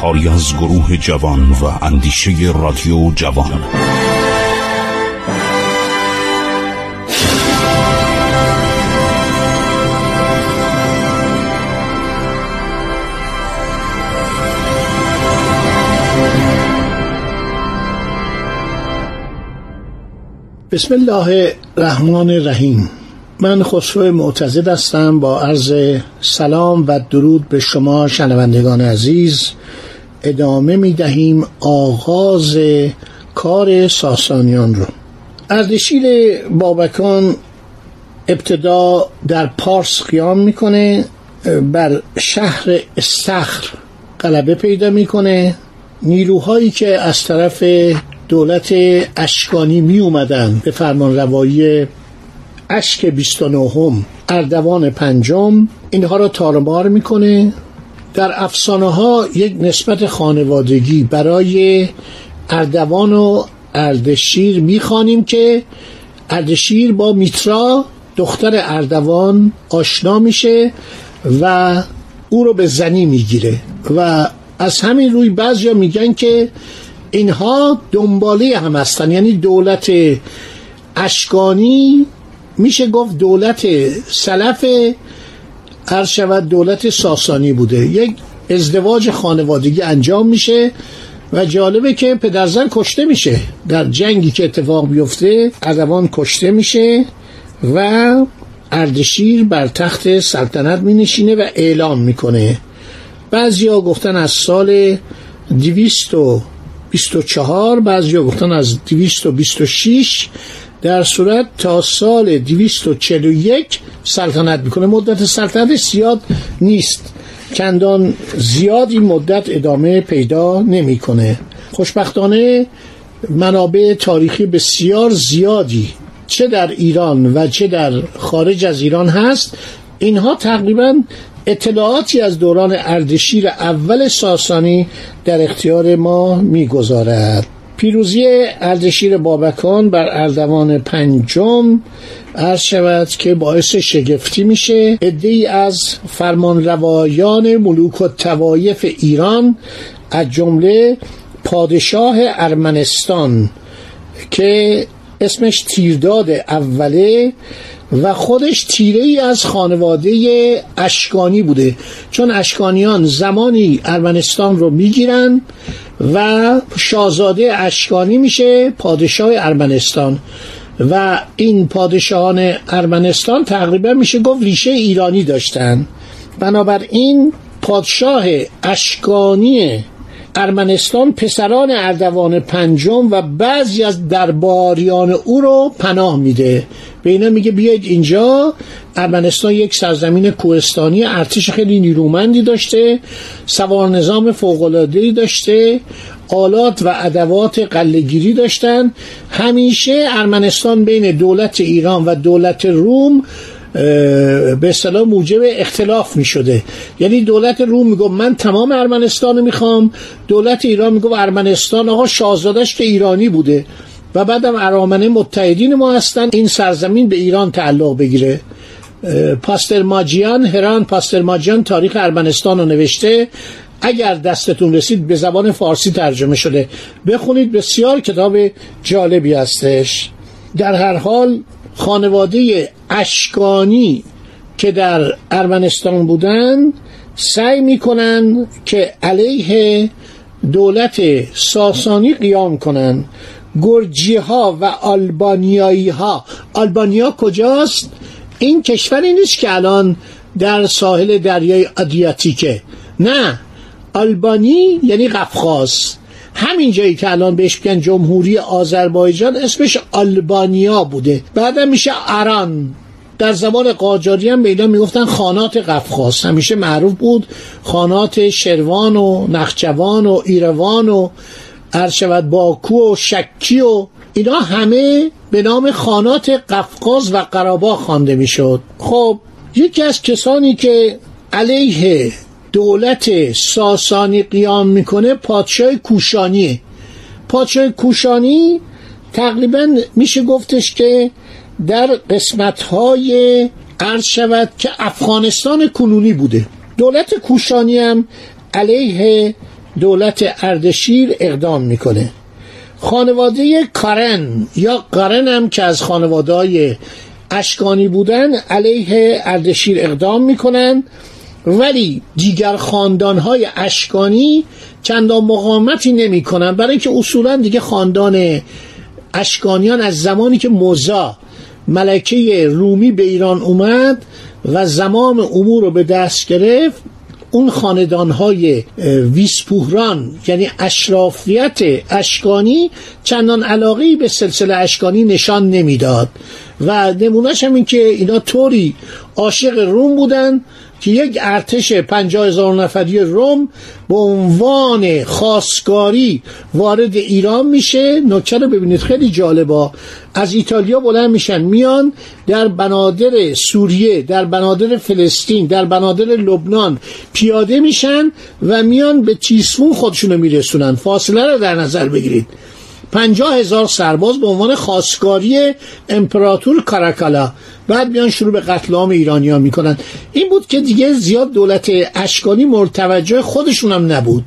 کاری از گروه جوان و اندیشه رادیو جوان. بسم الله الرحمن الرحیم. من خسرو معتزد هستم. با عرض سلام و درود به شما شنوندگان عزیز. ادامه می دهیم آغاز کار ساسانیان رو. اردشیر بابکان ابتدا در پارس قیام می‌کنه بر شهر استخر غلبه پیدا می‌کنه. نیروهایی که از طرف دولت اشکانی می اومدن به فرمان روایی اشک 29 هم اردوان پنجم اینها را تارمار می‌کنه. در افسانه ها یک نسبت خانوادگی برای اردوان و اردشیر می‌خوانیم که اردشیر با میترا دختر اردوان آشنا میشه و او رو به زنی می‌گیره و از همین روی بعضیا میگن که اینها دنباله هم هستن. یعنی دولت اشکانی میشه گفت دولت سلف هر شود دولت ساسانی بوده. یک ازدواج خانوادگی انجام میشه و جالبه که پدرزن کشته میشه. در جنگی که اتفاق بیفته اردوان کشته میشه و اردشیر بر تخت سلطنت می نشینه و اعلام می‌کنه. بعضیا گفتن از سال دویست و 24 بعضی گفتن از 226 در صورت تا سال 241 سلطنت می‌کنه. مدت سلطنت زیاد نیست. چندان زیاد این مدت ادامه پیدا نمی‌کنه. خوشبختانه منابع تاریخی بسیار زیادی چه در ایران و چه در خارج از ایران هست. اینها تقریبا اطلاعاتی از دوران اردشیر اول ساسانی در اختیار ما می‌گذارد. پیروزی اردشیر بابکان بر اردوان پنجم عرض شود که باعث شگفتی میشه. ادهی از فرمانروایان ملوک و توایف ایران از جمله پادشاه ارمنستان که اسمش تیرداد اوله و خودش تیره ای از خانواده اشکانی بوده. چون اشکانیان زمانی ارمنستان رو می‌گیرن و شاهزاده اشکانی میشه پادشاه ارمنستان. و این پادشاهان ارمنستان تقریبا میشه گفت ریشه ایرانی داشتن. بنابراین پادشاه اشکانی ارمنستان پسران اردوان پنجم و بعضی از درباریان او رو پناه میده. به اینا میگه بیاید اینجا. ارمنستان یک سرزمین کوهستانی ارتش خیلی نیرومندی داشته سوار نظام فوق‌العاده‌ای داشته آلات و ادوات قلهگیری داشتن. همیشه ارمنستان بین دولت ایران و دولت روم به اصطلاح موجب اختلاف می شده یعنی دولت روم میگه من تمام ارمنستان رو می‌خوام. دولت ایران میگه ارمنستان آقا شاهزادش که ایرانی بوده. و بعدم ارامنه متحدین ما هستن. این سرزمین به ایران تعلق بگیره. پاستر ماجیان هران پاستر ماجیان تاریخ ارمنستان رو نوشته. اگر دستتون رسید به زبان فارسی ترجمه شده. بخونید بسیار کتاب جالبی هستش. در هر حال خانواده اشکانی که در ارمنستان بودن سعی می‌کنن که علیه دولت ساسانی قیام کنن گرجی ها و آلبانیایی ها آلبانیا کجاست؟ این کشوری نیست که الان در ساحل دریای آدریاتیکه. نه. آلبانی یعنی قفقاز. همین جایی که الان بهش میگن جمهوری آذربایجان اسمش آلبانیا بوده. بعدم میشه اران. در زمان قاجاری هم به می‌گفتن خانات قفقاز. همیشه معروف بود خانات شروان و نخجوان و ایروان و ارشود باکو و شکی و اینا همه به نام خانات قفقاز و قرابا خوانده می‌شد. خب یکی از کسانی که علیه دولت ساسانی قیام می‌کنه پادشاه کوشانیه پاچه کوشانی تقریبا میشه گفتش که در قسمت های عرض شود که افغانستان کنونی بوده. دولت کوشانی هم علیه دولت اردشیر اقدام می‌کنه. خانواده کارن یا قارن هم که از خانواده های اشکانی بودن علیه اردشیر اقدام می‌کنن. ولی دیگر خاندان های اشکانی چندان مقامتی نمی کنن برای اینکه اصولا دیگه خاندان اشکانیان از زمانی که موزا ملکه رومی به ایران اومد و زمام امور رو به دست گرفت اون خاندان های ویسپوهران یعنی اشرافیت اشکانی چندان علاقه به سلسله اشکانی نشان نمی‌داد. و نمونهش هم این که اینا طوری عاشق روم بودن که یک ارتش پنجاه هزار نفری روم به عنوان خاصگاری وارد ایران میشه. نکته رو ببینید خیلی جالبا از ایتالیا بلند میشن میان در بنادر سوریه در بنادر فلسطین در بنادر لبنان پیاده میشن و میان به تیسفون خودشونو میرسونن. فاصله رو در نظر بگیرید. پنجاه هزار سرباز به عنوان خواستگاری امپراتور کاراکالا. بعد بیان شروع به قتل عام ایرانی ها می‌کنن. این بود که دیگه زیاد دولت اشکانی مرتوجه خودشون هم نبود.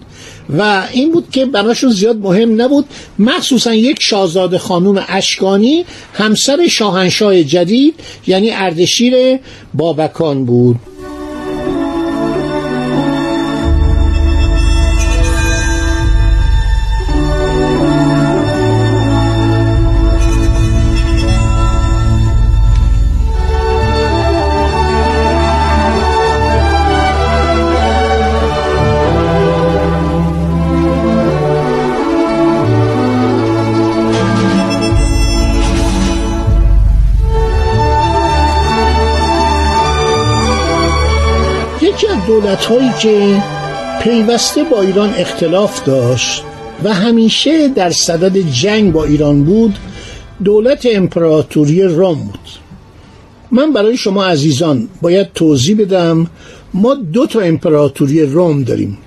و این بود که براشون زیاد مهم نبود. مخصوصا یک شاهزاده خانوم اشکانی همسر شاهنشاه جدید یعنی اردشیر بابکان بود. دولت هایی که پیوسته با ایران اختلاف داشت و همیشه در صدد جنگ با ایران بود دولت امپراتوری روم بود. من برای شما عزیزان باید توضیح بدم ما دو تا امپراتوری روم داریم.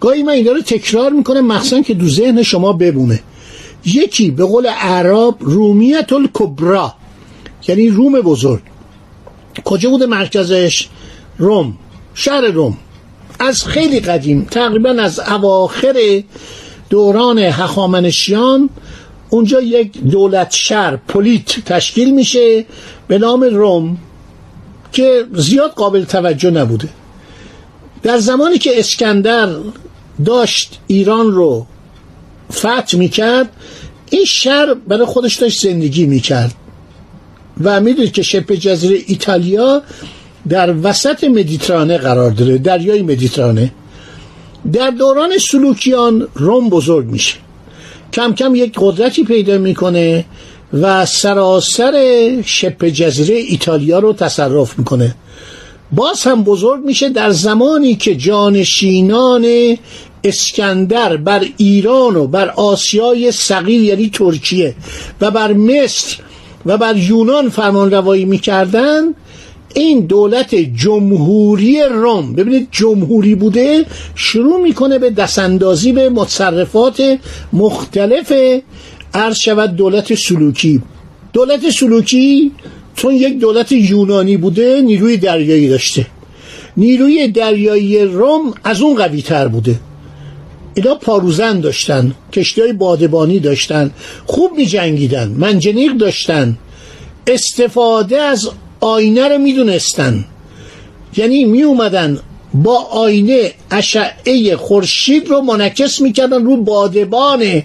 گاهی من اینا رو تکرار می‌کنم مخصوصا که دو ذهن شما ببونه یکی به قول عرب رومیت الکبرا یعنی روم بزرگ. کجا بوده مرکزش؟ روم. شهر روم. از خیلی قدیم تقریبا از اواخر دوران هخامنشیان اونجا یک دولت شهر پولیت تشکیل میشه به نام روم که زیاد قابل توجه نبوده. در زمانی که اسکندر داشت ایران رو فتح می‌کرد این شهر برای خودش داشت زندگی می‌کرد. و می‌دونید که شبه جزیره ایتالیا در وسط مدیترانه قرار داره دریای مدیترانه در دوران سلوکیان روم بزرگ میشه. کم کم یک قدرتی پیدا می‌کنه و سراسر شبه جزیره ایتالیا رو تصرف می‌کنه. باز هم بزرگ میشه در زمانی که جانشینان اسکندر بر ایران و بر آسیای صغیر یعنی ترکیه و بر مصر و بر یونان فرمان روایی می‌کردن این دولت جمهوری روم ببینید جمهوری بوده شروع می‌کنه به دستاندازی به متصرفات مختلف عرض شود دولت سلوکی. دولت سلوکی چون یک دولت یونانی بوده نیروی دریایی داشته. نیروی دریایی روم از اون قوی تر بوده. اینا پاروزن داشتن کشتی های بادبانی داشتن خوب می جنگیدن منجنیق داشتن. استفاده از آینه رو می‌دونستن. یعنی می اومدن با آینه اشعه خورشید رو منعکس می‌کردن رو بادبان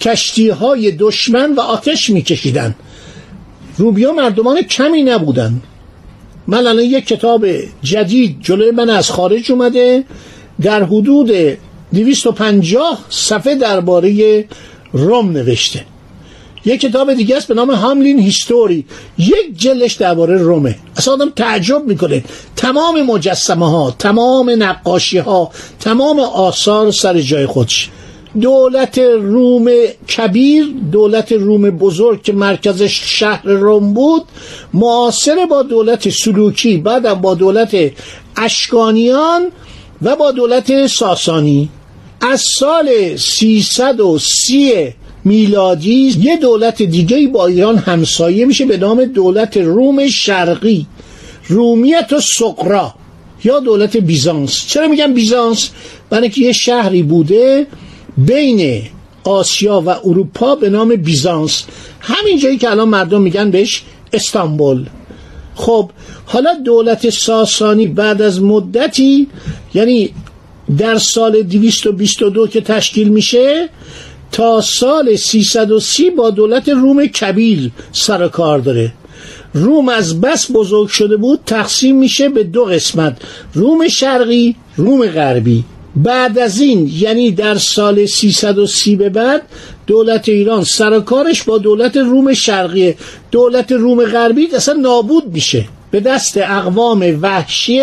کشتی های دشمن و آتش میکشیدن. روبیا مردمان کمی نبودن. من الان یک کتاب جدید جلوی من از خارج اومده در حدود 250 صفحه درباره روم نوشته. یک کتاب دیگه است به نام هاملین هیستوری یک جلش درباره رومه. اصلا آدم تعجب می‌کنه. تمام مجسمه ها تمام نقاشی ها تمام آثار سر جای خودش. دولت روم کبیر دولت روم بزرگ که مرکزش شهر روم بود معاصر با دولت سلوکی بعدم با دولت اشکانیان و با دولت ساسانی. از سال 330 میلادی یه دولت دیگه با ایران همسایه میشه به نام دولت روم شرقی. رومیت و سقرا. یا دولت بیزانس. چرا میگم بیزانس؟ برای که یه شهری بوده بین آسیا و اروپا به نام بیزانس. همین جایی که الان مردم میگن بهش استانبول. خب حالا دولت ساسانی بعد از مدتی یعنی در سال 222 که تشکیل میشه تا سال 330 با دولت روم کبیر سر کار داره. روم از بس بزرگ شده بود تقسیم میشه به دو قسمت. روم شرقی روم غربی. بعد از این یعنی در سال 330 به بعد دولت ایران سرکارش با دولت روم شرقی. دولت روم غربی اصلا نابود میشه. به دست اقوام وحشی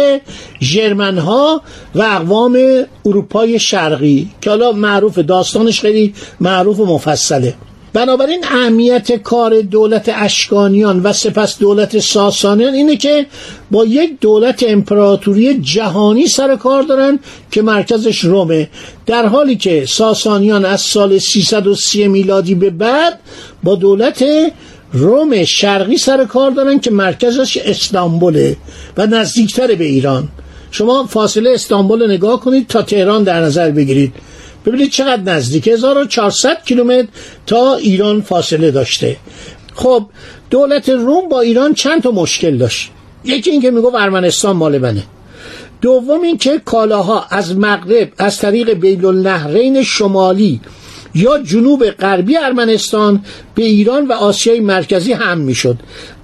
جرمن ها و اقوام اروپای شرقی که حالا معروف داستانش خیلی معروف و مفصله. بنابراین اهمیت کار دولت اشکانیان و سپس دولت ساسانیان اینه که با یک دولت امپراتوری جهانی سر کار دارن که مرکزش رومه. در حالی که ساسانیان از سال 330 میلادی به بعد با دولت روم شرقی سر کار دارن که مرکزش استانبوله و نزدیکتر به ایران. شما فاصله استانبول رو نگاه کنید تا تهران در نظر بگیرید. ببینید چقدر نزدیک. 1400 کیلومتر تا ایران فاصله داشته. خب دولت روم با ایران چند تا مشکل داشت؟ یکی اینکه می‌گفت ارمنستان مال منه. دوم اینکه کالاها از مغرب از طریق بیل النهرین شمالی یا جنوب غربی ارمنستان به ایران و آسیای مرکزی هم می‌شد.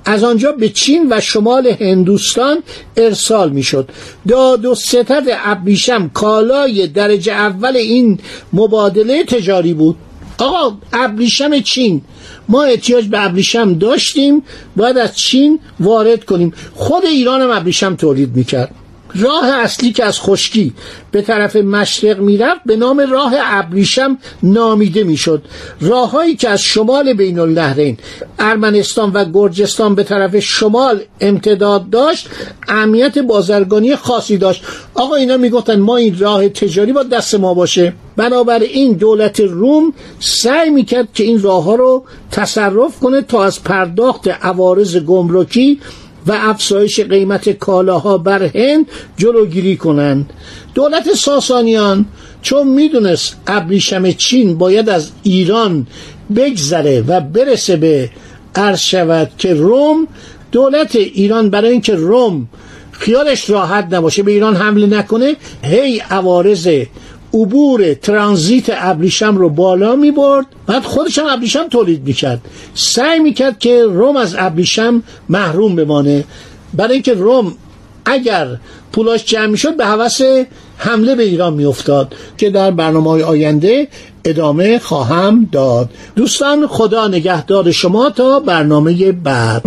از آنجا به چین و شمال هندوستان ارسال می‌شد. داد و ستد ابریشم کالای درجه اول این مبادله تجاری بود. آقا ابریشم چین. ما احتیاج به ابریشم داشتیم باید از چین وارد کنیم. خود ایران هم ابریشم تولید می‌کرد. راه اصلی که از خشکی به طرف مشرق می‌رفت به نام راه ابریشم نامیده می‌شد. راههایی که از شمال بین النهرین ارمنستان و گرجستان به طرف شمال امتداد داشت اهمیت بازرگانی خاصی داشت. آقا اینا می‌گفتن ما این راه تجاری با دست ما باشه. بنابراین دولت روم سعی می‌کرد که این راه ها رو تصرف کنه تا از پرداخت عوارض گمرکی و افزایش قیمت کالاها بر هند جلوگیری کنند. دولت ساسانیان چون می‌دونست ابریشم چین باید از ایران بگذره و برسه به عرض شود که روم دولت ایران برای اینکه روم خیالش راحت نباشه به ایران حمله نکنه هی عوارض عبور ترانزیت ابریشم رو بالا می برد بعد خودش هم ابریشم تولید می‌کرد. سعی می‌کرد که روم از ابریشم محروم بمانه. برای اینکه روم اگر پولاش جمع می‌شد به حوث حمله به ایران میافتاد که در برنامه های آینده ادامه خواهم داد. دوستان خدا نگهدار شما تا برنامه بعد.